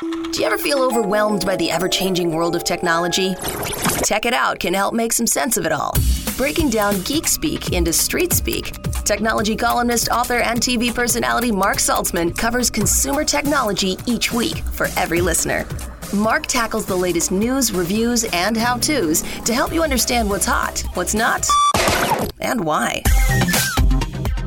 Do you ever feel overwhelmed by the ever changing world of technology? Tech It Out can help make some sense of it all. Breaking down geek speak into street speak, technology columnist, author, and TV personality Marc Saltzman covers consumer technology each week for every listener. Mark tackles the latest news, reviews, and how to's to help you understand what's hot, what's not, and why.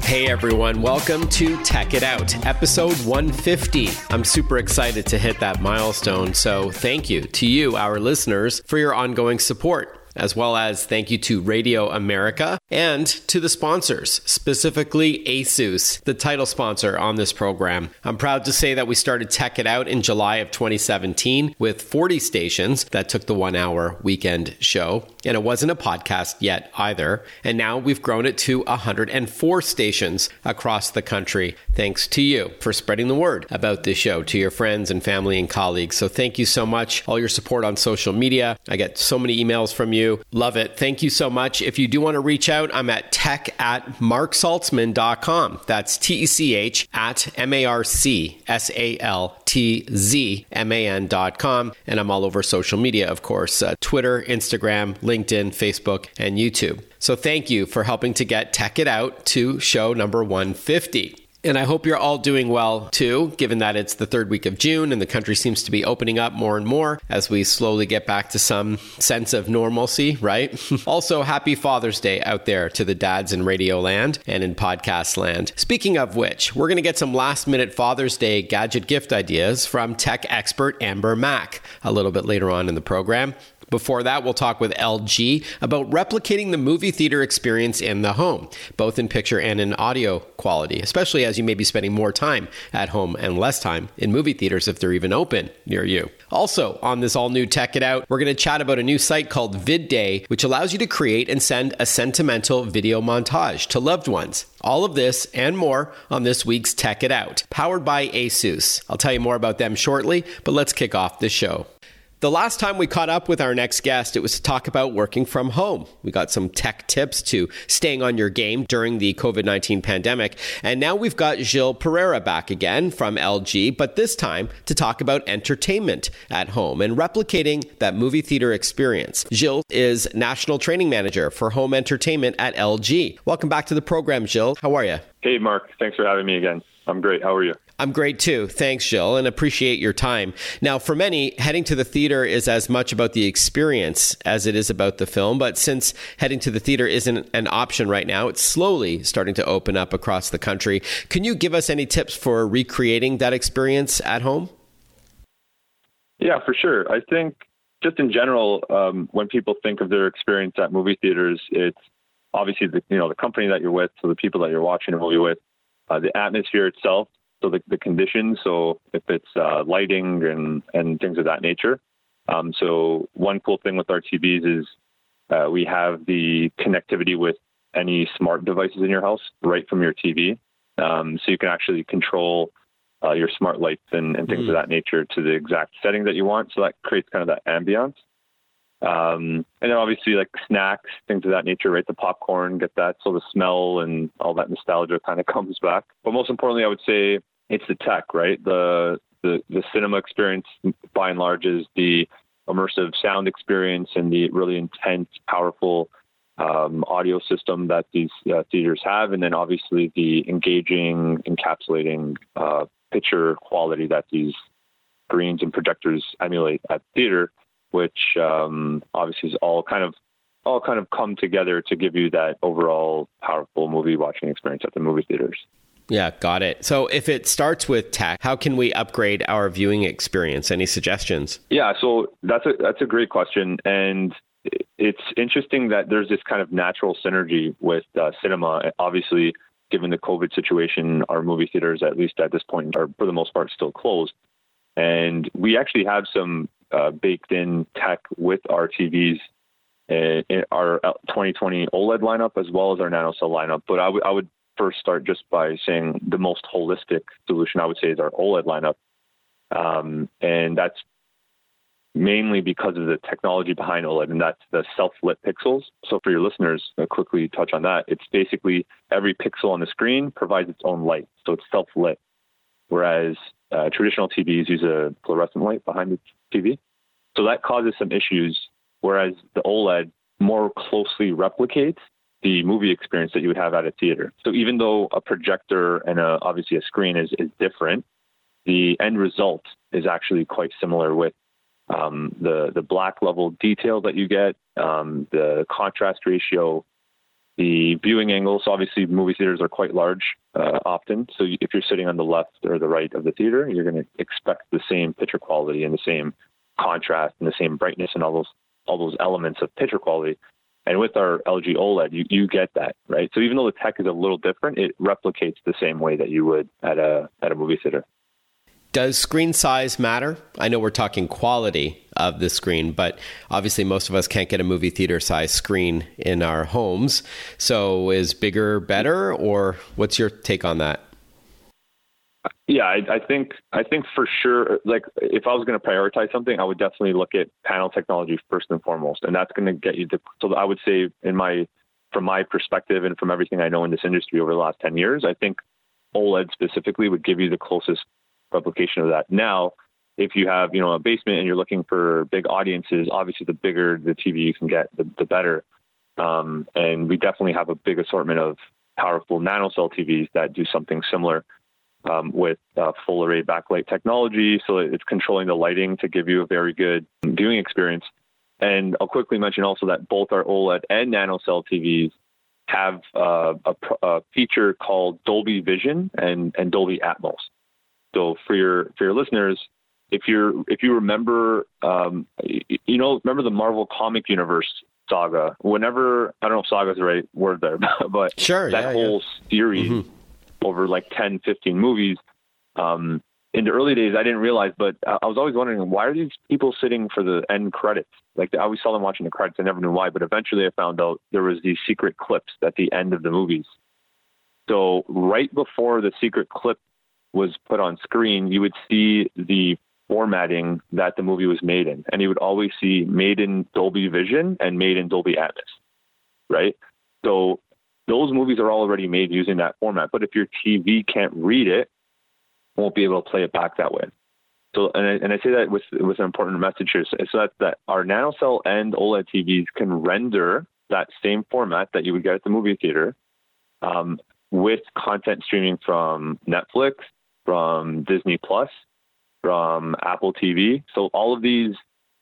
Hey everyone, welcome to Tech It Out, episode 150. I'm super excited to hit that milestone, so thank you to you, our listeners, for your ongoing support as well as thank you to Radio America and to the sponsors, specifically Asus, the title sponsor on this program. I'm proud to say that we started Tech It Out in July of 2017 with 40 stations that took the one hour weekend show. And it wasn't a podcast yet either. And now we've grown it to 104 stations across the country. Thanks to you for spreading the word about this show to your friends and family and colleagues. So thank you so much. All your support on social media. I get so many emails from you Love it. Thank you so much. If you do want to reach out, I'm at tech at marcsaltzman.com. That's T E C H at M A R C S A L T Z M A N.com. And I'm all over social media, of course uh, Twitter, Instagram, LinkedIn, Facebook, and YouTube. So thank you for helping to get Tech It Out to show number 150. And I hope you're all doing well too, given that it's the third week of June and the country seems to be opening up more and more as we slowly get back to some sense of normalcy, right? also, happy Father's Day out there to the dads in radio land and in podcast land. Speaking of which, we're going to get some last minute Father's Day gadget gift ideas from tech expert Amber Mac a little bit later on in the program. Before that, we'll talk with LG about replicating the movie theater experience in the home, both in picture and in audio quality, especially as you may be spending more time at home and less time in movie theaters if they're even open near you. Also, on this all new Tech It Out, we're going to chat about a new site called VidDay, which allows you to create and send a sentimental video montage to loved ones. All of this and more on this week's Tech It Out, powered by Asus. I'll tell you more about them shortly, but let's kick off the show. The last time we caught up with our next guest, it was to talk about working from home. We got some tech tips to staying on your game during the COVID 19 pandemic. And now we've got Gilles Pereira back again from LG, but this time to talk about entertainment at home and replicating that movie theater experience. Gilles is National Training Manager for Home Entertainment at LG. Welcome back to the program, Gilles. How are you? Hey, Mark. Thanks for having me again. I'm great. How are you? I'm great too. Thanks, Gilles, and appreciate your time. Now, for many, heading to the theater is as much about the experience as it is about the film. But since heading to the theater isn't an option right now, it's slowly starting to open up across the country. Can you give us any tips for recreating that experience at home? Yeah, for sure. I think just in general, um, when people think of their experience at movie theaters, it's obviously the you know the company that you're with, so the people that you're watching a movie with, uh, the atmosphere itself, so the, the conditions, so if it's uh, lighting and, and things of that nature. Um, so one cool thing with our TVs is uh, we have the connectivity with any smart devices in your house right from your TV. Um, so you can actually control uh, your smart lights and, and things mm. of that nature to the exact setting that you want. So that creates kind of that ambiance. Um, and then obviously like snacks, things of that nature, right? The popcorn, get that so the smell and all that nostalgia kind of comes back. But most importantly, I would say it's the tech, right? The the the cinema experience by and large is the immersive sound experience and the really intense, powerful um, audio system that these uh, theaters have, and then obviously the engaging, encapsulating uh, picture quality that these screens and projectors emulate at theater which um, obviously is all kind of all kind of come together to give you that overall powerful movie watching experience at the movie theaters. Yeah, got it. So if it starts with tech, how can we upgrade our viewing experience? Any suggestions? Yeah, so that's a that's a great question and it's interesting that there's this kind of natural synergy with uh, cinema. Obviously, given the COVID situation, our movie theaters, at least at this point, are for the most part still closed. And we actually have some uh, baked in tech with our TVs in, in our 2020 OLED lineup as well as our NanoCell lineup. But I, w- I would first start just by saying the most holistic solution I would say is our OLED lineup, um, and that's mainly because of the technology behind OLED, and that's the self-lit pixels. So for your listeners, I'll quickly touch on that. It's basically every pixel on the screen provides its own light, so it's self-lit. whereas uh, traditional TVs use a fluorescent light behind the TV. So that causes some issues, whereas the OLED more closely replicates the movie experience that you would have at a theater. So even though a projector and a, obviously a screen is, is different, the end result is actually quite similar with um, the the black level detail that you get, um, the contrast ratio, the viewing angle. So obviously, movie theaters are quite large uh, often. So if you're sitting on the left or the right of the theater, you're going to expect the same picture quality and the same contrast and the same brightness and all those all those elements of picture quality. And with our LG OLED, you, you get that, right? So even though the tech is a little different, it replicates the same way that you would at a at a movie theater. Does screen size matter? I know we're talking quality of the screen, but obviously most of us can't get a movie theater size screen in our homes. So is bigger better, or what's your take on that? Yeah, I, I think I think for sure. Like, if I was going to prioritize something, I would definitely look at panel technology first and foremost, and that's going to get you to. So I would say, in my from my perspective and from everything I know in this industry over the last ten years, I think OLED specifically would give you the closest replication of that. Now, if you have you know a basement and you're looking for big audiences, obviously the bigger the TV you can get, the, the better. Um, and we definitely have a big assortment of powerful nanocell TVs that do something similar um, with uh, full array backlight technology. So it's controlling the lighting to give you a very good viewing experience. And I'll quickly mention also that both our OLED and nanocell TVs have uh, a, a, feature called Dolby Vision and, and Dolby Atmos. So for your for your listeners, if you're if you remember, um, you know, remember the Marvel comic universe saga. Whenever I don't know if saga is the right word there, but sure, that yeah, whole yeah. series mm-hmm. over like 10, 15 movies. Um, in the early days, I didn't realize, but I was always wondering why are these people sitting for the end credits? Like I always saw them watching the credits. I never knew why, but eventually I found out there was these secret clips at the end of the movies. So right before the secret clip was put on screen, you would see the formatting that the movie was made in. And you would always see made in Dolby Vision and made in Dolby Atmos, right? So those movies are already made using that format. But if your TV can't read it, won't be able to play it back that way. So, and I, and I say that with with an important message here, so, so that that our nanocell and OLED TVs can render that same format that you would get at the movie theater, um, with content streaming from Netflix, from Disney Plus, from Apple TV. So all of these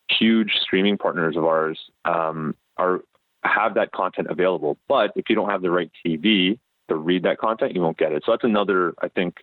huge streaming partners of ours um, are have that content available. But if you don't have the right TV to read that content, you won't get it. So that's another, I think,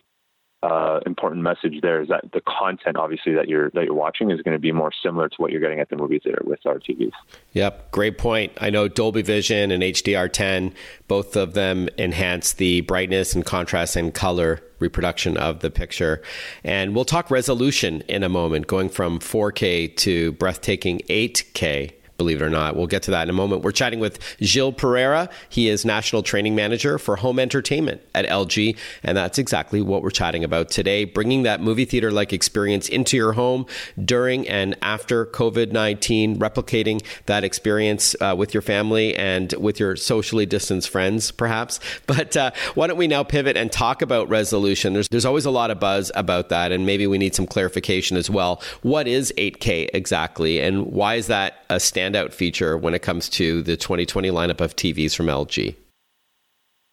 uh, important message there is that the content obviously that you're that you're watching is going to be more similar to what you're getting at the movie theater with our TVs. Yep, great point. I know Dolby Vision and HDR10, both of them enhance the brightness and contrast and color reproduction of the picture. And we'll talk resolution in a moment, going from 4K to breathtaking 8K believe it or not. We'll get to that in a moment. We're chatting with Gilles Pereira. He is National Training Manager for Home Entertainment at LG, and that's exactly what we're chatting about today bringing that movie theater like experience into your home during and after COVID 19, replicating that experience uh, with your family and with your socially distanced friends, perhaps. But uh, why don't we now pivot and talk about resolution? There's, there's always a lot of buzz about that, and maybe we need some clarification as well. What is 8K exactly, and why is that a standard? Standout feature when it comes to the 2020 lineup of TVs from LG?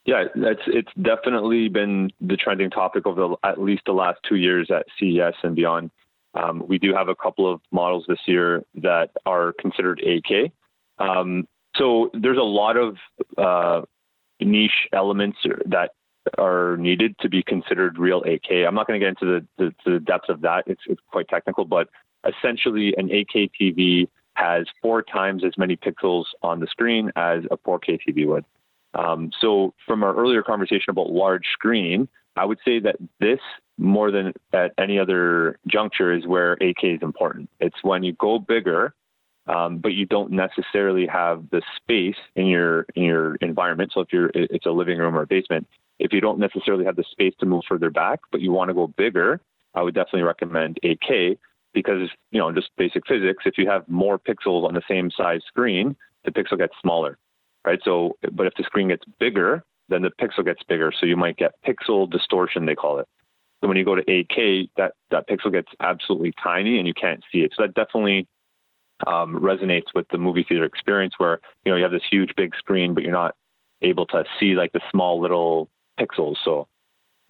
Yeah, it's it's definitely been the trending topic over the, at least the last two years at CES and beyond. Um, we do have a couple of models this year that are considered 8K. Um, so there's a lot of uh, niche elements that are needed to be considered real 8K. I'm not going to get into the, the, the depths of that. It's, it's quite technical, but essentially an 8K TV has four times as many pixels on the screen as a 4K TV would. Um, so, from our earlier conversation about large screen, I would say that this, more than at any other juncture, is where 8K is important. It's when you go bigger, um, but you don't necessarily have the space in your in your environment. So, if you're it's a living room or a basement, if you don't necessarily have the space to move further back, but you want to go bigger, I would definitely recommend 8K because you know just basic physics if you have more pixels on the same size screen the pixel gets smaller right so but if the screen gets bigger then the pixel gets bigger so you might get pixel distortion they call it So when you go to 8K, that that pixel gets absolutely tiny and you can't see it. So that definitely um, resonates with the movie theater experience, where you know you have this huge big screen, but you're not able to see like the small little pixels. So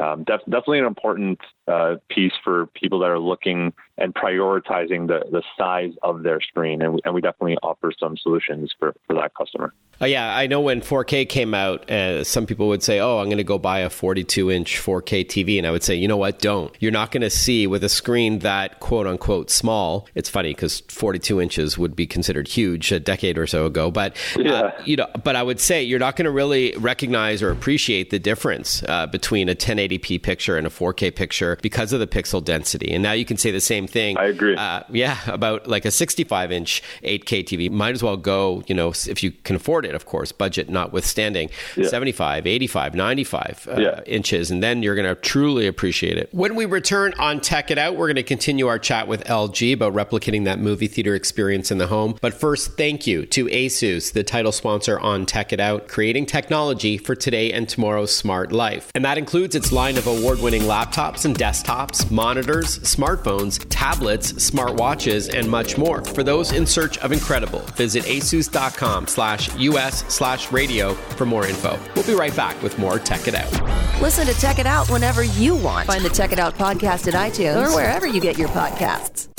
um, def- definitely an important uh, piece for people that are looking and prioritizing the, the size of their screen. And we, and we definitely offer some solutions for, for that customer. Oh, yeah, I know when 4K came out, uh, some people would say, "Oh, I'm going to go buy a 42 inch 4K TV," and I would say, "You know what? Don't. You're not going to see with a screen that quote unquote small." It's funny because 42 inches would be considered huge a decade or so ago, but uh, yeah. uh, you know, but I would say you're not going to really recognize or appreciate the difference uh, between a 1080p picture and a 4K picture because of the pixel density. And now you can say the same thing. I agree. Uh, yeah, about like a 65 inch 8K TV. Might as well go. You know, if you can afford it of course, budget notwithstanding, yeah. 75, 85, 95 uh, yeah. inches, and then you're going to truly appreciate it. When we return on Tech It Out, we're going to continue our chat with LG about replicating that movie theater experience in the home. But first, thank you to ASUS, the title sponsor on Tech It Out, creating technology for today and tomorrow's smart life. And that includes its line of award winning laptops and desktops, monitors, smartphones, tablets, smartwatches, and much more. For those in search of incredible, visit asus.com slash US slash radio for more info. We'll be right back with more Tech It Out. Listen to Tech It Out whenever you want. Find the Tech It Out podcast at iTunes or wherever you get your podcasts.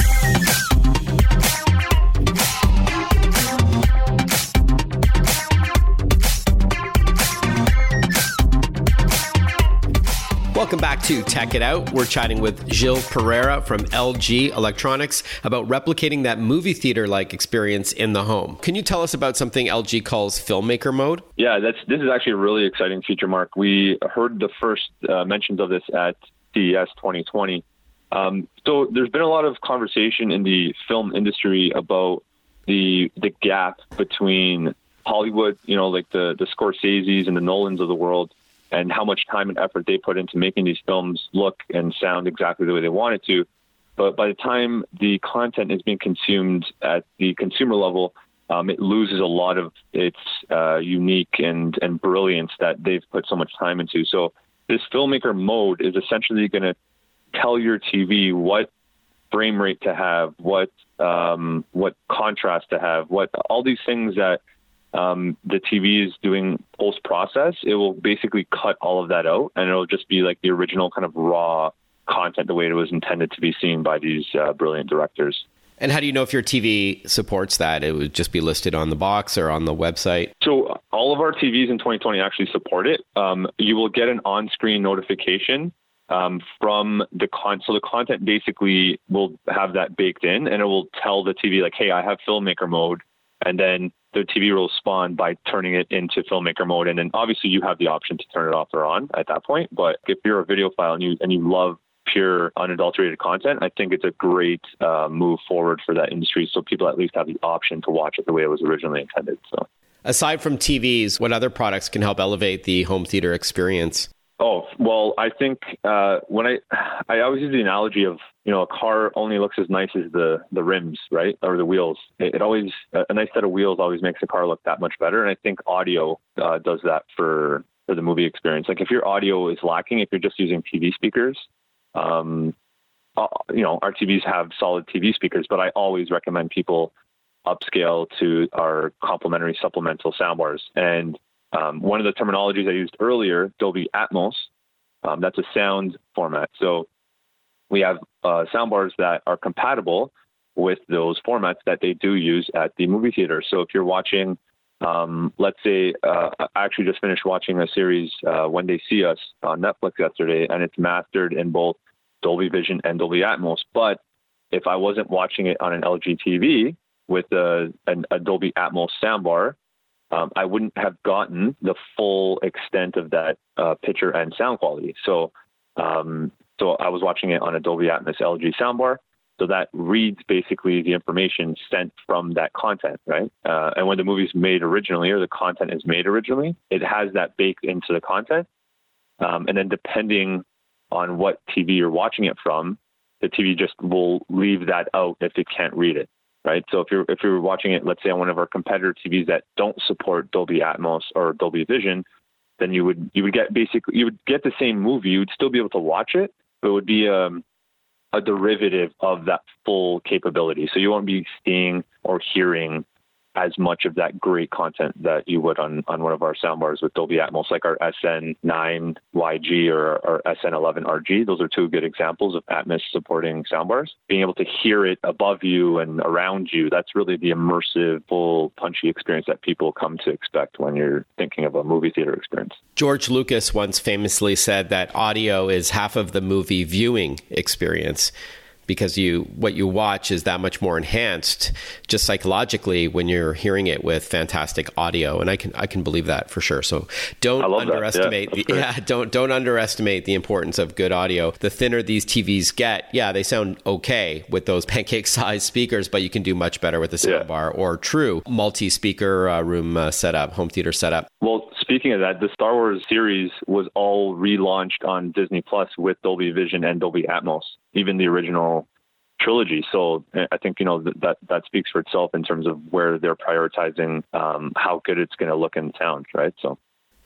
Welcome back to Tech It Out. We're chatting with Gilles Pereira from LG Electronics about replicating that movie theater like experience in the home. Can you tell us about something LG calls filmmaker mode? Yeah, that's this is actually a really exciting feature, Mark. We heard the first uh, mentions of this at CES 2020. Um, so there's been a lot of conversation in the film industry about the the gap between Hollywood, you know, like the the Scorseses and the Nolans of the world, and how much time and effort they put into making these films look and sound exactly the way they wanted to. But by the time the content is being consumed at the consumer level, um, it loses a lot of its uh, unique and, and brilliance that they've put so much time into. So this filmmaker mode is essentially going to tell your TV what frame rate to have, what um, what contrast to have, what all these things that um, the TV is doing post process, it will basically cut all of that out, and it'll just be like the original kind of raw content, the way it was intended to be seen by these uh, brilliant directors. And how do you know if your TV supports that? It would just be listed on the box or on the website. So all of our TVs in 2020 actually support it. Um, you will get an on-screen notification um, from the con. So the content basically will have that baked in, and it will tell the TV like, "Hey, I have filmmaker mode," and then the TV will spawn by turning it into filmmaker mode. And then obviously you have the option to turn it off or on at that point. But if you're a videophile and you and you love pure unadulterated content, I think it's a great uh, move forward for that industry. So people at least have the option to watch it the way it was originally intended. So. Aside from TVs, what other products can help elevate the home theater experience? Oh well, I think uh, when I I always use the analogy of you know a car only looks as nice as the the rims, right, or the wheels. It, it always a nice set of wheels always makes a car look that much better, and I think audio uh, does that for for the movie experience. Like if your audio is lacking, if you're just using TV speakers, um, uh, you know our TVs have solid TV speakers, but I always recommend people upscale to our complementary supplemental soundbars and um, one of the terminologies I used earlier, Dolby Atmos, um, that's a sound format. So we have uh, soundbars that are compatible with those formats that they do use at the movie theater. So if you're watching, um, let's say, uh, I actually just finished watching a series, uh, When They See Us, on Netflix yesterday, and it's mastered in both Dolby Vision and Dolby Atmos. But if I wasn't watching it on an LG TV with a, an, a Dolby Atmos soundbar, um, I wouldn't have gotten the full extent of that uh, picture and sound quality. So, um, so I was watching it on a Dolby Atmos LG soundbar. So that reads basically the information sent from that content, right? Uh, and when the movie's made originally or the content is made originally, it has that baked into the content. Um, and then depending on what TV you're watching it from, the TV just will leave that out if it can't read it right? So if you're if you're watching it, let's say on one of our competitor TVs that don't support Dolby Atmos or Dolby Vision, then you would you would get basically you would get the same movie. You would still be able to watch it, but it would be um, a derivative of that full capability. So you won't be seeing or hearing as much of that great content that you would on, on one of our soundbars with Dolby Atmos, like our SN9YG or our SN11RG. Those are two good examples of Atmos supporting soundbars. Being able to hear it above you and around you, that's really the immersive, full, punchy experience that people come to expect when you're thinking of a movie theater experience. George Lucas once famously said that audio is half of the movie viewing experience because you what you watch is that much more enhanced just psychologically when you're hearing it with fantastic audio. And I can I can believe that for sure. So don't underestimate yeah, the, yeah don't don't underestimate the importance of good audio. The thinner these TVs get yeah they sound okay with those pancake sized speakers but you can do much better with a soundbar yeah. or true multi speaker uh, room uh, setup home theater setup. Well speaking of that the Star Wars series was all relaunched on Disney Plus with Dolby Vision and Dolby Atmos even the original trilogy. So I think you know that that speaks for itself in terms of where they're prioritizing um, how good it's going to look and sound, right? So.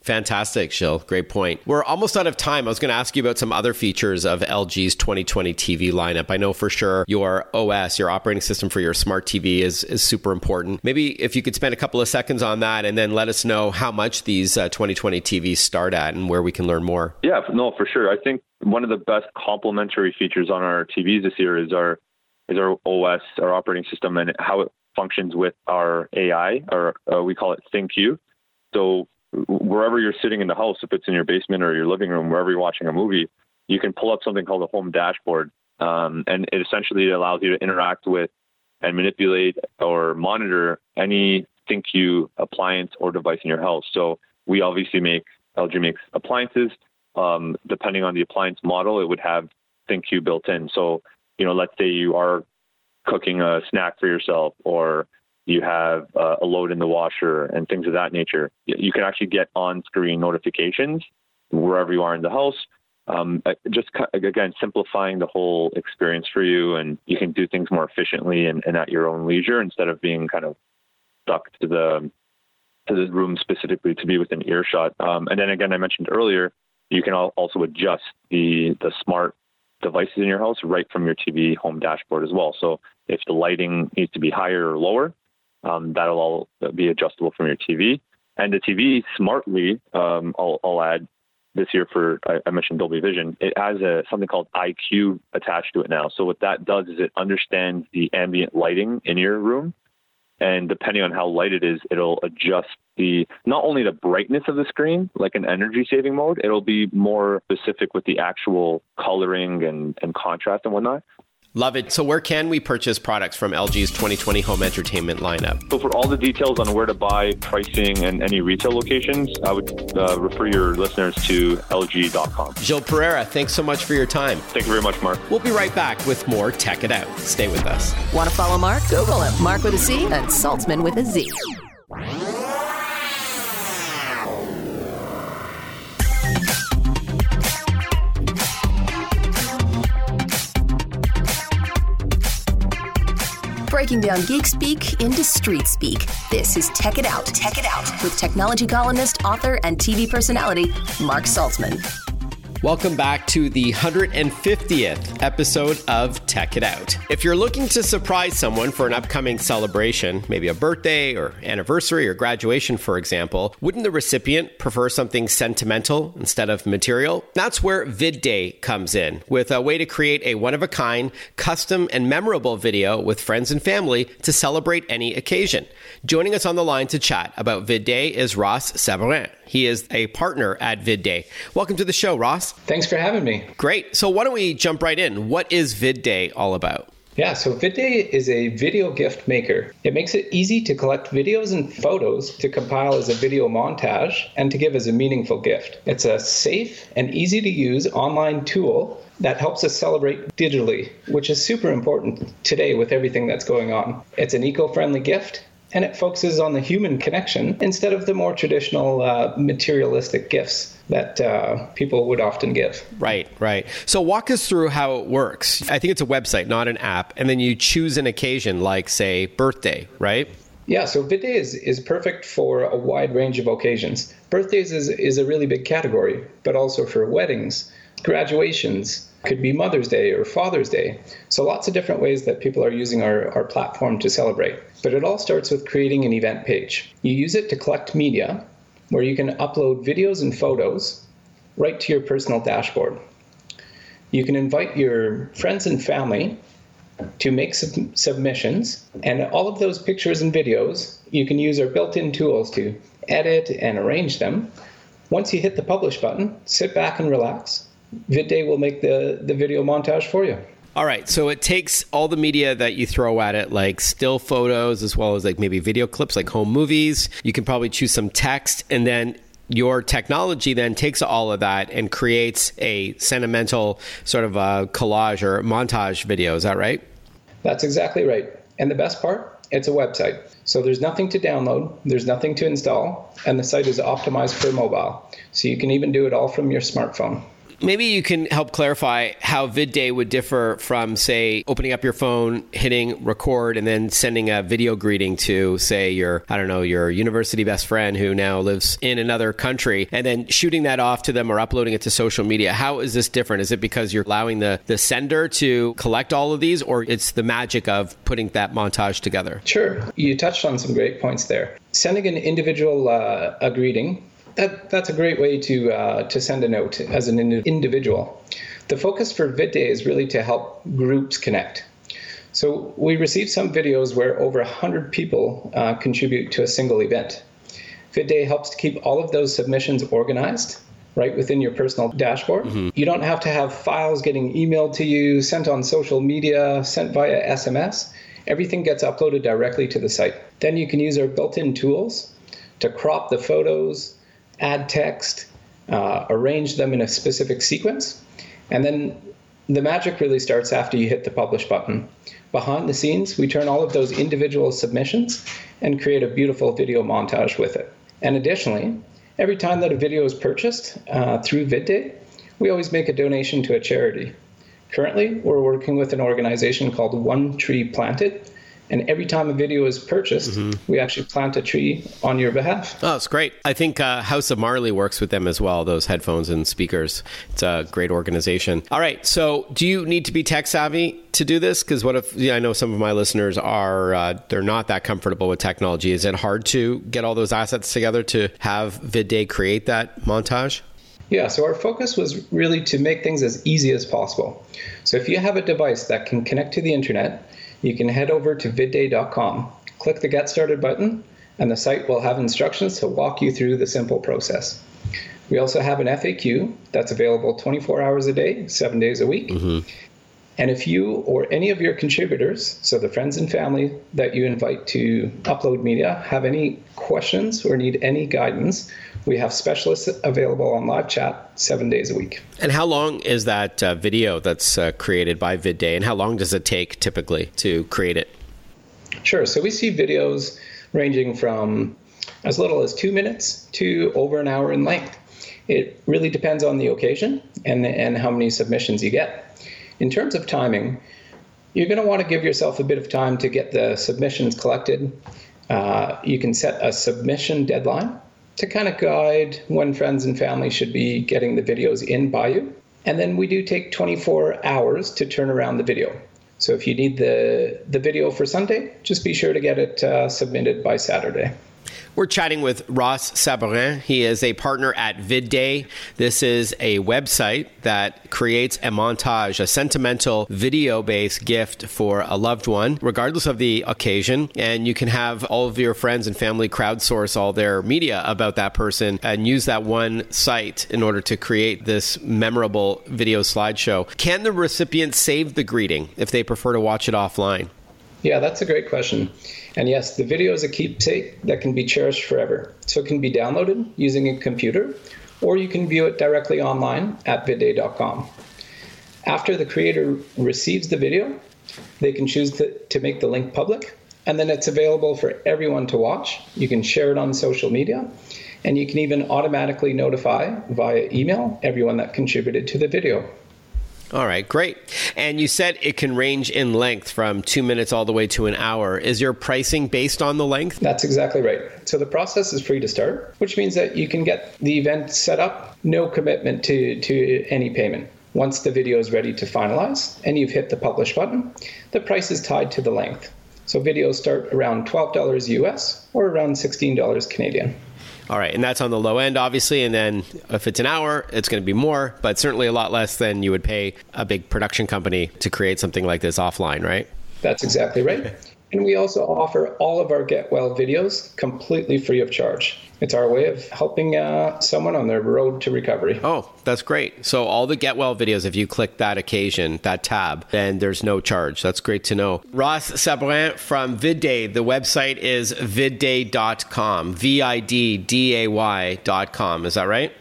Fantastic, Gilles. Great point. We're almost out of time. I was going to ask you about some other features of LG's 2020 TV lineup. I know for sure your OS, your operating system for your smart TV, is, is super important. Maybe if you could spend a couple of seconds on that and then let us know how much these uh, 2020 TVs start at and where we can learn more. Yeah, no, for sure. I think one of the best complementary features on our TVs this year is our is our OS, our operating system, and how it functions with our AI, or uh, we call it ThinQ. So wherever you're sitting in the house, if it's in your basement or your living room, wherever you're watching a movie, you can pull up something called a home dashboard, um, and it essentially allows you to interact with and manipulate or monitor any ThinQ appliance or device in your house. So we obviously make LG makes appliances. Um, depending on the appliance model, it would have ThinQ built in. So you know, let's say you are cooking a snack for yourself or you have uh, a load in the washer and things of that nature, you can actually get on screen notifications wherever you are in the house. Um, uh, just again, simplifying the whole experience for you, and you can do things more efficiently and, and at your own leisure instead of being kind of stuck to the to the room specifically to be within earshot. Um, and then again, I mentioned earlier, you can also adjust the the smart devices in your house right from your TV home dashboard as well. So if the lighting needs to be higher or lower, um, that'll all be adjustable from your TV. And the TV smartly, um, I'll, I'll, add this year for I, mentioned Dolby Vision. It has a something called IQ attached to it now. So what that does is it understands the ambient lighting in your room and depending on how light it is, it'll adjust the not only the brightness of the screen, like an energy saving mode, it'll be more specific with the actual coloring and, and contrast and whatnot. Love it. So, where can we purchase products from LG's 2020 home entertainment lineup? So, for all the details on where to buy, pricing, and any retail locations, I would uh, refer your listeners to lg.com. Gilles Pereira, thanks so much for your time. Thank you very much, Marc. We'll be right back with more Tech It Out. Stay with us. Want to follow Marc? Google him. Mark with a C and Saltzman with a Z. breaking down geek speak into street speak. This is Tech It Out. Tech It Out with technology columnist, author, and TV personality Marc Saltzman. Welcome back to the 150th episode of Tech It Out. If you're looking to surprise someone for an upcoming celebration, maybe a birthday or anniversary or graduation, for example, wouldn't the recipient prefer something sentimental instead of material? That's where VidDay comes in, with a way to create a one of a kind, custom, and memorable video with friends and family to celebrate any occasion. Joining us on the line to chat about VidDay is Ross Sabourin. He is a partner at VidDay. Welcome to the show, Ross. Thanks for having me. Great. So, why don't we jump right in? What is VidDay all about? Yeah, so VidDay is a video gift maker. It makes it easy to collect videos and photos to compile as a video montage and to give as a meaningful gift. It's a safe and easy to use online tool that helps us celebrate digitally, which is super important today with everything that's going on. It's an eco friendly gift and it focuses on the human connection instead of the more traditional uh, materialistic gifts that uh, people would often give. Right, right. So walk us through how it works. I think it's a website, not an app, and then you choose an occasion like, say, birthday, right? Yeah, so VidDay is, is perfect for a wide range of occasions. Birthdays is, is a really big category, but also for weddings, graduations, could be Mother's Day or Father's Day. So lots of different ways that people are using our, our platform to celebrate. But it all starts with creating an event page. You use it to collect media where you can upload videos and photos right to your personal dashboard. You can invite your friends and family to make sub- submissions, and all of those pictures and videos, you can use our built in tools to edit and arrange them. Once you hit the publish button, sit back and relax. VidDay will make the, the video montage for you. All right, so it takes all the media that you throw at it, like still photos, as well as like maybe video clips, like home movies. You can probably choose some text, and then your technology then takes all of that and creates a sentimental sort of a collage or montage video. Is that right? That's exactly right. And the best part, it's a website. So there's nothing to download, there's nothing to install, and the site is optimized for mobile. So you can even do it all from your smartphone. Maybe you can help clarify how VidDay would differ from, say, opening up your phone, hitting record, and then sending a video greeting to, say, your, I don't know, your university best friend who now lives in another country, and then shooting that off to them or uploading it to social media. How is this different? Is it because you're allowing the, the sender to collect all of these, or it's the magic of putting that montage together? Sure. You touched on some great points there. Sending an individual uh, a greeting that, that's a great way to uh, to send a note as an individual. The focus for VidDay is really to help groups connect. So we received some videos where over 100 people uh, contribute to a single event. VidDay helps to keep all of those submissions organized right within your personal dashboard. Mm-hmm. You don't have to have files getting emailed to you, sent on social media, sent via SMS. Everything gets uploaded directly to the site. Then you can use our built in tools to crop the photos, add text, uh, arrange them in a specific sequence, and then the magic really starts after you hit the publish button. Behind the scenes, we turn all of those individual submissions and create a beautiful video montage with it. And additionally, every time that a video is purchased uh, through VidDay, we always make a donation to a charity. Currently, we're working with an organization called One Tree Planted, and every time a video is purchased, mm-hmm. we actually plant a tree on your behalf. Oh, it's great. I think uh, House of Marley works with them as well, those headphones and speakers. It's a great organization. All right. So, do you need to be tech savvy to do this? Because what if, yeah, I know some of my listeners are, uh, they're not that comfortable with technology. Is it hard to get all those assets together to have VidDay create that montage? Yeah, so our focus was really to make things as easy as possible. So if you have a device that can connect to the internet, you can head over to vidday.com, click the Get Started button, and the site will have instructions to walk you through the simple process. We also have an FAQ that's available 24 hours a day, seven days a week. Mm-hmm. And if you or any of your contributors, so the friends and family that you invite to upload media, have any questions or need any guidance, we have specialists available on live chat seven days a week. And how long is that uh, video that's uh, created by VidDay, and how long does it take typically to create it? Sure. So we see videos ranging from as little as two minutes to over an hour in length. It really depends on the occasion and, and how many submissions you get. In terms of timing, you're going to want to give yourself a bit of time to get the submissions collected. Uh, you can set a submission deadline to kind of guide when friends and family should be getting the videos in by you. And then we do take 24 hours to turn around the video. So if you need the, the video for Sunday, just be sure to get it uh, submitted by Saturday. We're chatting with Ross Sabourin. He is a partner at VidDay. This is a website that creates a montage, a sentimental video based gift for a loved one, regardless of the occasion. And you can have all of your friends and family crowdsource all their media about that person and use that one site in order to create this memorable video slideshow. Can the recipient save the greeting if they prefer to watch it offline? Yeah, that's a great question. And yes, the video is a keepsake that can be cherished forever. So it can be downloaded using a computer, or you can view it directly online at vidday.com. After the creator receives the video, they can choose to, to make the link public, and then it's available for everyone to watch. You can share it on social media, and you can even automatically notify via email everyone that contributed to the video. All right, great. And you said it can range in length from two minutes all the way to an hour. Is your pricing based on the length? That's exactly right. So the process is free to start, which means that you can get the event set up, no commitment to, to any payment. Once the video is ready to finalize and you've hit the publish button, the price is tied to the length. So videos start around $12 US or around $16 Canadian. All right, and that's on the low end, obviously. And then if it's an hour, it's going to be more, but certainly a lot less than you would pay a big production company to create something like this offline, right? That's exactly right. And we also offer all of our Get Well videos completely free of charge. It's our way of helping uh, someone on their road to recovery. Oh, that's great. So, all the Get Well videos, if you click that occasion, that tab, then there's no charge. That's great to know. Ross Sabourin from VidDay. The website is vidday.com, V I D D A Y.com. Is that right?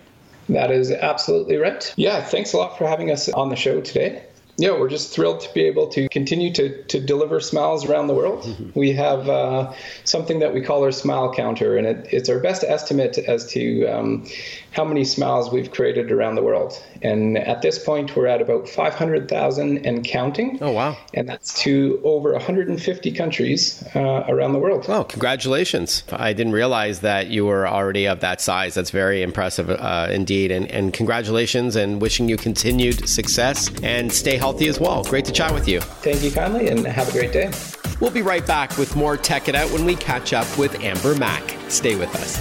That is absolutely right. Yeah, thanks a lot for having us on the show today yeah, we're just thrilled to be able to continue to, to deliver smiles around the world. Mm-hmm. We have uh, something that we call our smile counter, and it, it's our best estimate as to um, how many smiles we've created around the world. And at this point, we're at about 500,000 and counting. Oh, wow. And that's to over 150 countries uh, around the world. Oh, congratulations. I didn't realize that you were already of that size. That's very impressive uh, indeed. And, and congratulations and wishing you continued success and stay healthy as well. Great to chat with you. Thank you kindly and have a great day. We'll be right back with more Tech It Out when we catch up with Amber Mac. Stay with us.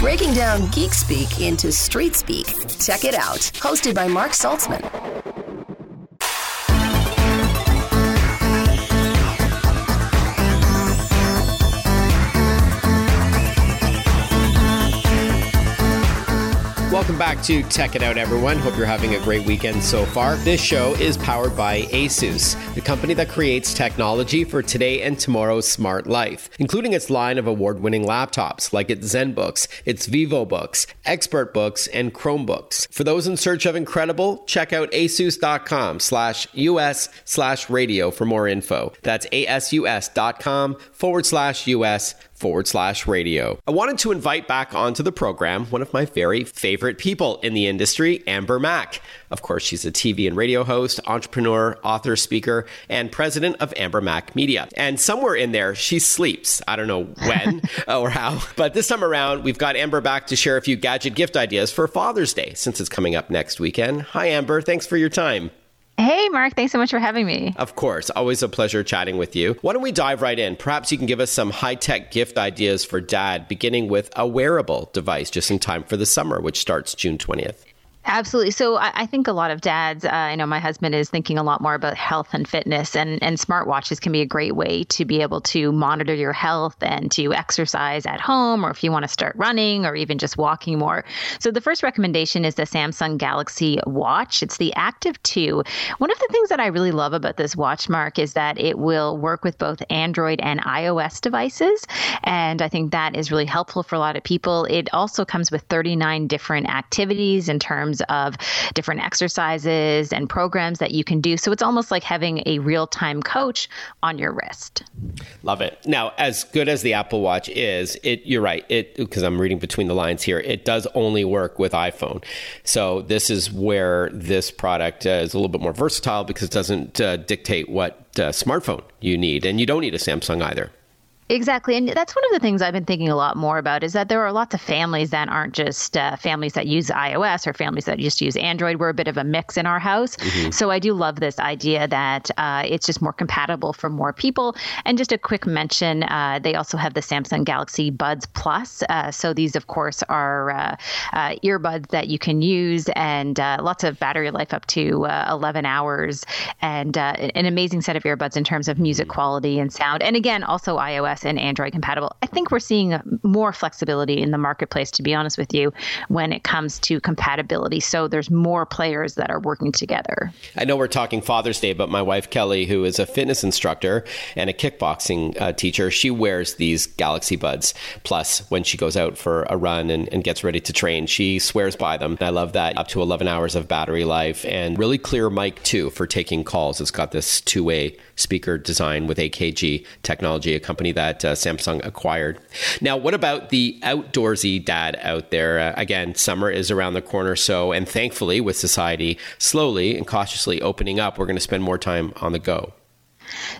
Breaking down geek speak into street speak. Tech It Out, hosted by Marc Saltzman. Welcome back to Tech It Out, everyone. Hope you're having a great weekend so far. This show is powered by Asus, the company that creates technology for today and tomorrow's smart life, including its line of award winning laptops like its ZenBooks, its VivoBooks, ExpertBooks, and Chromebooks. For those in search of incredible, check out asus.com slash US slash radio for more info. That's asus.com forward slash US forward slash radio. I wanted to invite back onto the program one of my very favorite people in the industry, Amber Mac. Of course, she's a TV and radio host, entrepreneur, author, speaker, and president of Amber Mac Media. And somewhere in there, she sleeps. I don't know when or how, but this time around, we've got Amber back to share a few gadget gift ideas for Father's Day since it's coming up next weekend. Hi, Amber. Thanks for your time. Hey, Mark. Thanks so much for having me. Of course. Always a pleasure chatting with you. Why don't we dive right in? Perhaps you can give us some high tech gift ideas for dad, beginning with a wearable device just in time for the summer, which starts June 20th. Absolutely. So I, I, think a lot of dads, uh, I know my husband is thinking a lot more about health and fitness, and, and smartwatches can be a great way to be able to monitor your health and to exercise at home, or if you want to start running or even just walking more. So the first recommendation is the Samsung Galaxy Watch. It's the Active 2. One of the things that I really love about this watch, Mark, is that it will work with both Android and iOS devices. And I think that is really helpful for a lot of people. It also comes with 39 different activities in terms terms of different exercises and programs that you can do. So it's almost like having a real time coach on your wrist. Love it. Now, as good as the Apple Watch is, it you're right. It because I'm reading between the lines here. It does only work with iPhone. So this is where this product uh, is a little bit more versatile because it doesn't uh, dictate what uh, smartphone you need, and you don't need a Samsung either. Exactly. And that's one of the things I've been thinking a lot more about is that there are lots of families that aren't just uh, families that use iOS or families that just use Android. We're a bit of a mix in our house. Mm-hmm. So I do love this idea that uh, it's just more compatible for more people. And just a quick mention uh, they also have the Samsung Galaxy Buds Plus. Uh, so these, of course, are uh, uh, earbuds that you can use and lots of battery life up to 11 hours and an amazing set of earbuds in terms of music mm-hmm. quality and sound. And again, also iOS and Android compatible. I think we're seeing more flexibility in the marketplace, to be honest with you, when it comes to compatibility. So there's more players that are working together. I know we're talking Father's Day, but my wife Kelly, who is a fitness instructor and a kickboxing uh, teacher, she wears these Galaxy Buds. Plus, when she goes out for a run and, and gets ready to train, she swears by them. I love that up to 11 hours of battery life and really clear mic too for taking calls. It's got this two way speaker design with AKG technology, a company that uh, Samsung acquired. Now, what about the outdoorsy dad out there? Uh, again, summer is around the corner, so and thankfully, with society slowly and cautiously opening up, we're going to spend more time on the go.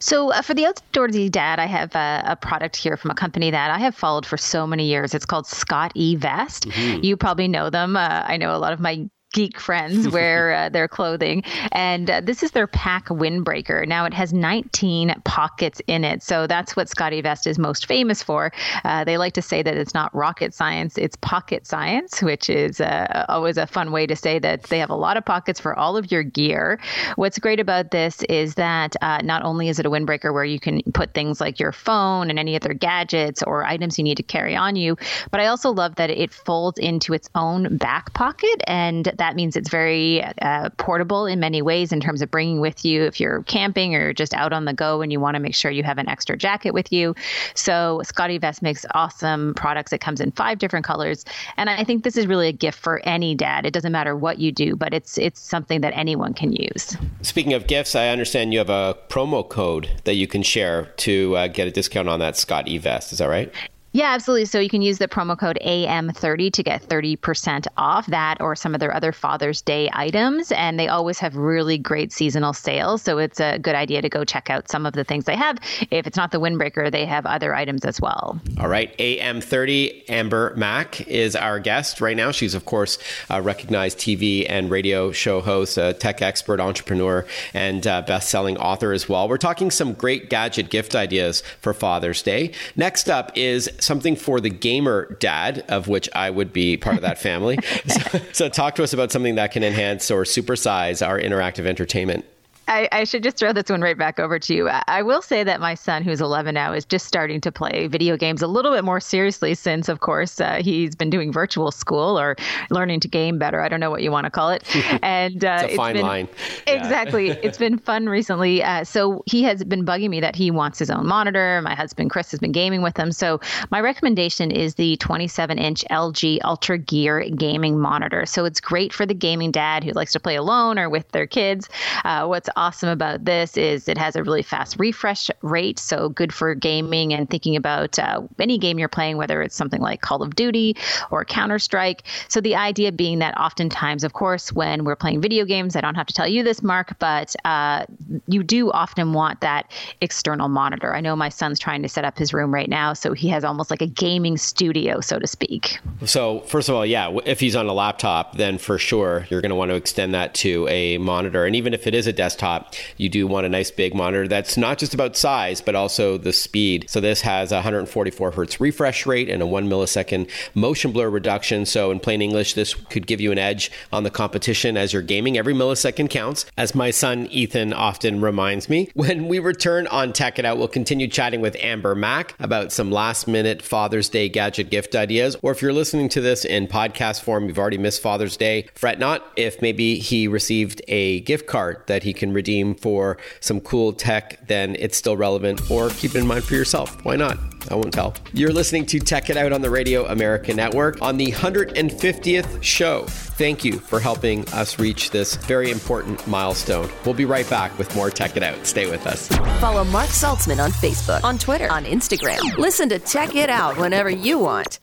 So uh, for the outdoorsy dad, I have a, a, product here from a company that I have followed for so many years. It's called Scott E Vest. Mm-hmm. You probably know them. Uh, I know a lot of my geek friends wear uh, their clothing. And uh, this is their pack windbreaker. Now it has 19 pockets in it. So that's what SCOTTeVEST is most famous for. Uh, they like to say that it's not rocket science, it's pocket science, which is uh, always a fun way to say that they have a lot of pockets for all of your gear. What's great about this is that uh, not only is it a windbreaker where you can put things like your phone and any other gadgets or items you need to carry on you, but I also love that it folds into its own back pocket. And that means it's very uh, portable in many ways in terms of bringing with you if you're camping or just out on the go and you want to make sure you have an extra jacket with you. So SCOTTeVEST makes awesome products. It comes in five different colors. And I think this is really a gift for any dad. It doesn't matter what you do, but it's it's something that anyone can use. Speaking of gifts, I understand you have a promo code that you can share to uh, get a discount on that Scott E vest. Is that right? Yeah, absolutely. So you can use the promo code AM30 to get 30% off that or some of their other Father's Day items. And they always have really great seasonal sales. So it's a good idea to go check out some of the things they have. If it's not the windbreaker, they have other items as well. All right. AM30, Amber Mac is our guest right now. She's, of course, a recognized TV and radio show host, a tech expert, entrepreneur, and best selling author as well. We're talking some great gadget gift ideas for Father's Day. Next up is something for the gamer dad, of which I would be part of that family. so, so, talk to us about something that can enhance or supersize our interactive entertainment. I, I, should just throw this one right back over to you. I will say that my son, who's 11 now, is just starting to play video games a little bit more seriously since, of course, uh, he's been doing virtual school or learning to game better. I don't know what you want to call it. And uh, it's a fine been, line. Exactly. Yeah. it's been fun recently. Uh, so he has been bugging me that he wants his own monitor. My husband, Chris, has been gaming with him. So my recommendation is the 27 inch LG UltraGear gaming monitor. So it's great for the gaming dad who likes to play alone or with their kids. Uh, what's awesome about this is it has a really fast refresh rate, so good for gaming and thinking about uh, any game you're playing, whether it's something like Call of Duty or Counter Strike. So the idea being that oftentimes, of course, when we're playing video games, I don't have to tell you this, Marc, but uh, you do often want that external monitor. I know my son's trying to set up his room right now, so he has almost like a gaming studio, so to speak. So first of all, yeah, if he's on a laptop, then for sure you're going to want to extend that to a monitor, and even if it is a desktop desktop, you do want a nice big monitor that's not just about size, but also the speed. So this has a 144 hertz refresh rate and a one millisecond motion blur reduction. So in plain English, this could give you an edge on the competition as you're gaming. Every millisecond counts, as my son Ethan often reminds me. When we return on Tech It Out, we'll continue chatting with Amber Mac about some last minute Father's Day gadget gift ideas. Or if you're listening to this in podcast form, you've already missed Father's Day, fret not if maybe he received a gift card that he can redeem for some cool tech, then it's still relevant. Or keep it in mind for yourself. Why not? I won't tell. You're listening to Tech It Out on the Radio America Network on the 150th show. Thank you for helping us reach this very important milestone. We'll be right back with more Tech It Out. Stay with us. Follow Marc Saltzman on Facebook, on Twitter, on Instagram. Listen to Tech It Out whenever you want.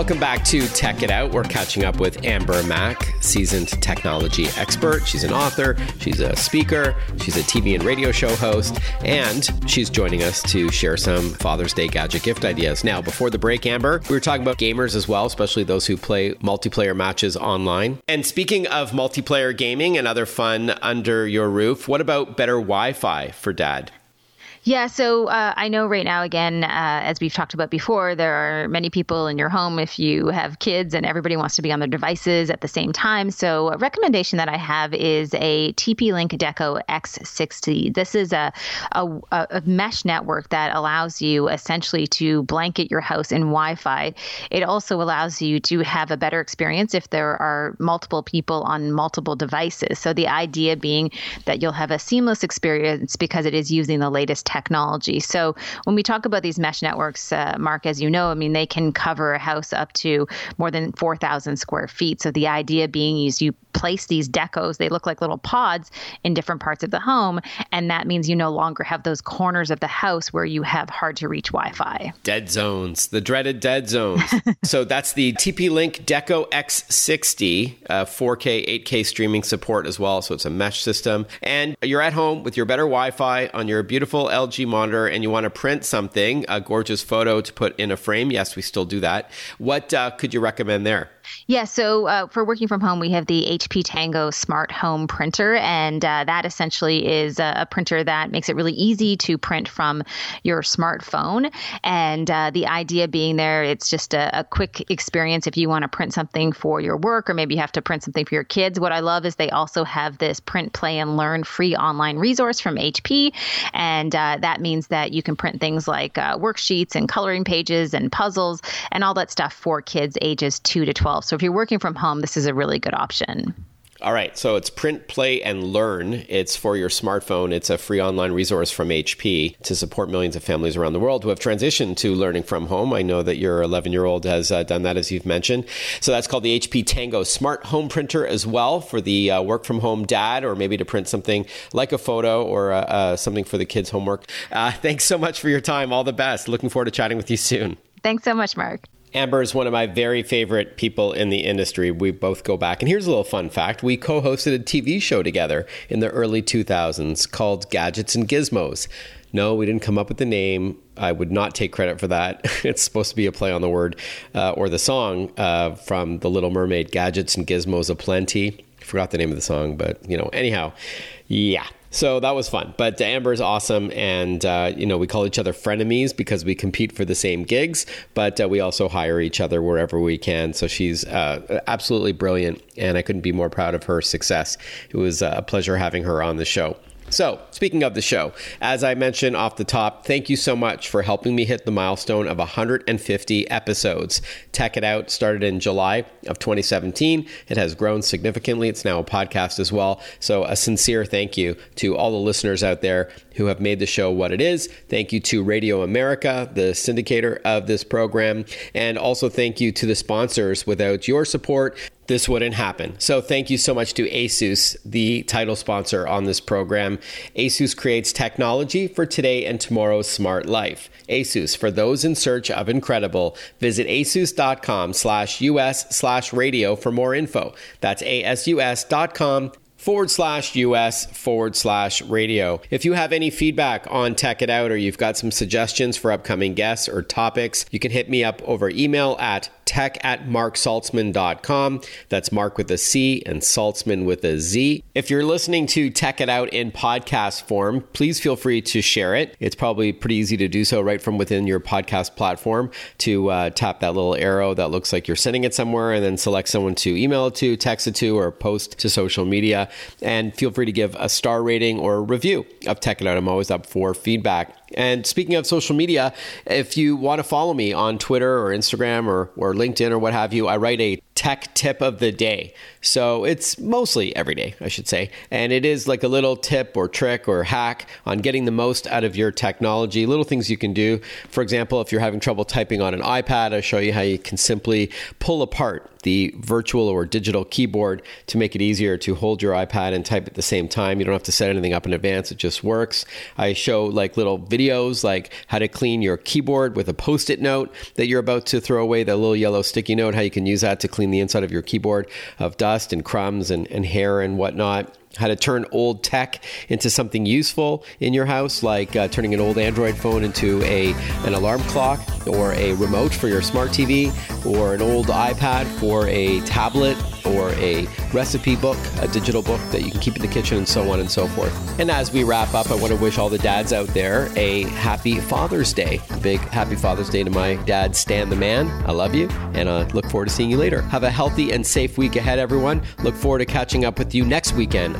Welcome back to Tech It Out. We're catching up with Amber Mac, seasoned technology expert. She's an author, she's a speaker, she's a TV and radio show host, and she's joining us to share some Father's Day gadget gift ideas. Now, before the break, Amber, we were talking about gamers as well, especially those who play multiplayer matches online. And speaking of multiplayer gaming and other fun under your roof, what about better Wi Fi for dad? Yeah, so uh, I know right now, again, uh, as we've talked about before, there are many people in your home if you have kids and everybody wants to be on their devices at the same time. So, a recommendation that I have is a TP Link Deco X60. This is a, a, a mesh network that allows you essentially to blanket your house in Wi Fi. It also allows you to have a better experience if there are multiple people on multiple devices. So, the idea being that you'll have a seamless experience because it is using the latest technology. So when we talk about these mesh networks, uh, Marc, as you know, I mean, they can cover a house up to more than 4,000 square feet. So the idea being is you place these decos, they look like little pods in different parts of the home. And that means you no longer have those corners of the house where you have hard to reach Wi Fi. Dead zones, the dreaded dead zones. so that's the TP Link Deco X60, uh, 4K, 8K streaming support as well. So it's a mesh system. And you're at home with your better Wi Fi on your beautiful LG monitor and you want to print something, a gorgeous photo to put in a frame. Yes, we still do that. What uh, could you recommend there? Yeah, so uh, for working from home, we have the HP Tango Smart Home Printer, and uh, that essentially is a, a, printer that makes it really easy to print from your smartphone. And uh, the idea being there, it's just a, a quick experience if you want to print something for your work, or maybe you have to print something for your kids. What I love is they also have this print, play, and learn free online resource from HP, and uh, that means that you can print things like uh, worksheets and coloring pages and puzzles and all that stuff for kids ages two to twelve. So if you're working from home, this is a really good option. All right, so it's Print, Play, and Learn. It's for your smartphone. It's a free online resource from HP to support millions of families around the world who have transitioned to learning from home. I know that your 11 year old has uh, done that, as you've mentioned. So that's called the HP Tango Smart Home Printer as well for the uh, work from home dad, or maybe to print something like a photo or uh, uh something for the kids' homework. Uh, thanks so much for your time. All the best. Looking forward to chatting with you soon. Thanks so much, Marc. Amber is one of my very favorite people in the industry. We both go back. And here's a little fun fact we co hosted a TV show together in the early 2000s called Gadgets and Gizmos. No, we didn't come up with the name. I would not take credit for that. it's supposed to be a play on the word uh, or the song uh, from The Little Mermaid Gadgets and Gizmos Aplenty. I forgot the name of the song, but you know, anyhow, yeah, so that was fun. But Amber is awesome, and uh, you know we call each other frenemies because we compete for the same gigs, but uh, we also hire each other wherever we can. So she's uh, absolutely brilliant, and I couldn't be more proud of her success. It was uh, a pleasure having her on the show. So, speaking of the show, as I mentioned off the top, thank you so much for helping me hit the milestone of 150 episodes. Tech It Out started in July of 2017. It has grown significantly. It's now a podcast as well. So, a sincere thank you to all the listeners out there who have made the show what it is. Thank you to Radio America, the syndicator of this program. And also thank you to the sponsors. Without your support, this wouldn't happen. So thank you so much to Asus, the title sponsor on this program. Asus creates technology for today and tomorrow's smart life. Asus, for those in search of incredible, visit asus.com slash us slash radio for more info. That's asus.com forward slash US forward slash radio. If you have any feedback on Tech It Out or you've got some suggestions for upcoming guests or topics, you can hit me up over email at tech at marcsaltzman.com. That's Marc with a C and Saltzman with a Z. If you're listening to Tech It Out in podcast form, please feel free to share it. It's probably pretty easy to do so right from within your podcast platform to uh, tap that little arrow that looks like you're sending it somewhere and then select someone to email it to, text it to, or post to social media. And feel free to give a star rating or review of Tech It Out. I'm always up for feedback. And speaking of social media, if you want to follow me on Twitter or Instagram or, or LinkedIn or what have you, I write a tech tip of the day. So it's mostly every day, I should say. And it is like a little tip or trick or hack on getting the most out of your technology, little things you can do. For example, if you're having trouble typing on an iPad, I show you how you can simply pull apart the virtual or digital keyboard to make it easier to hold your iPad and type at the same time. You don't have to set anything up in advance, it just works. I show like little videos like how to clean your keyboard with a post it note that you're about to throw away, that little yellow sticky note, how you can use that to clean the inside of your keyboard of dust and crumbs and, and hair and whatnot how to turn old tech into something useful in your house, like uh, turning an old Android phone into a an alarm clock or a remote for your smart TV, or an old iPad for a tablet or a recipe book, a digital book that you can keep in the kitchen, and so on and so forth. And as we wrap up, I want to wish all the dads out there a happy Father's Day. A big happy Father's Day to my dad, Stan the Man. I love you, and I look forward to seeing you later. Have a healthy and safe week ahead, everyone. Look forward to catching up with you next weekend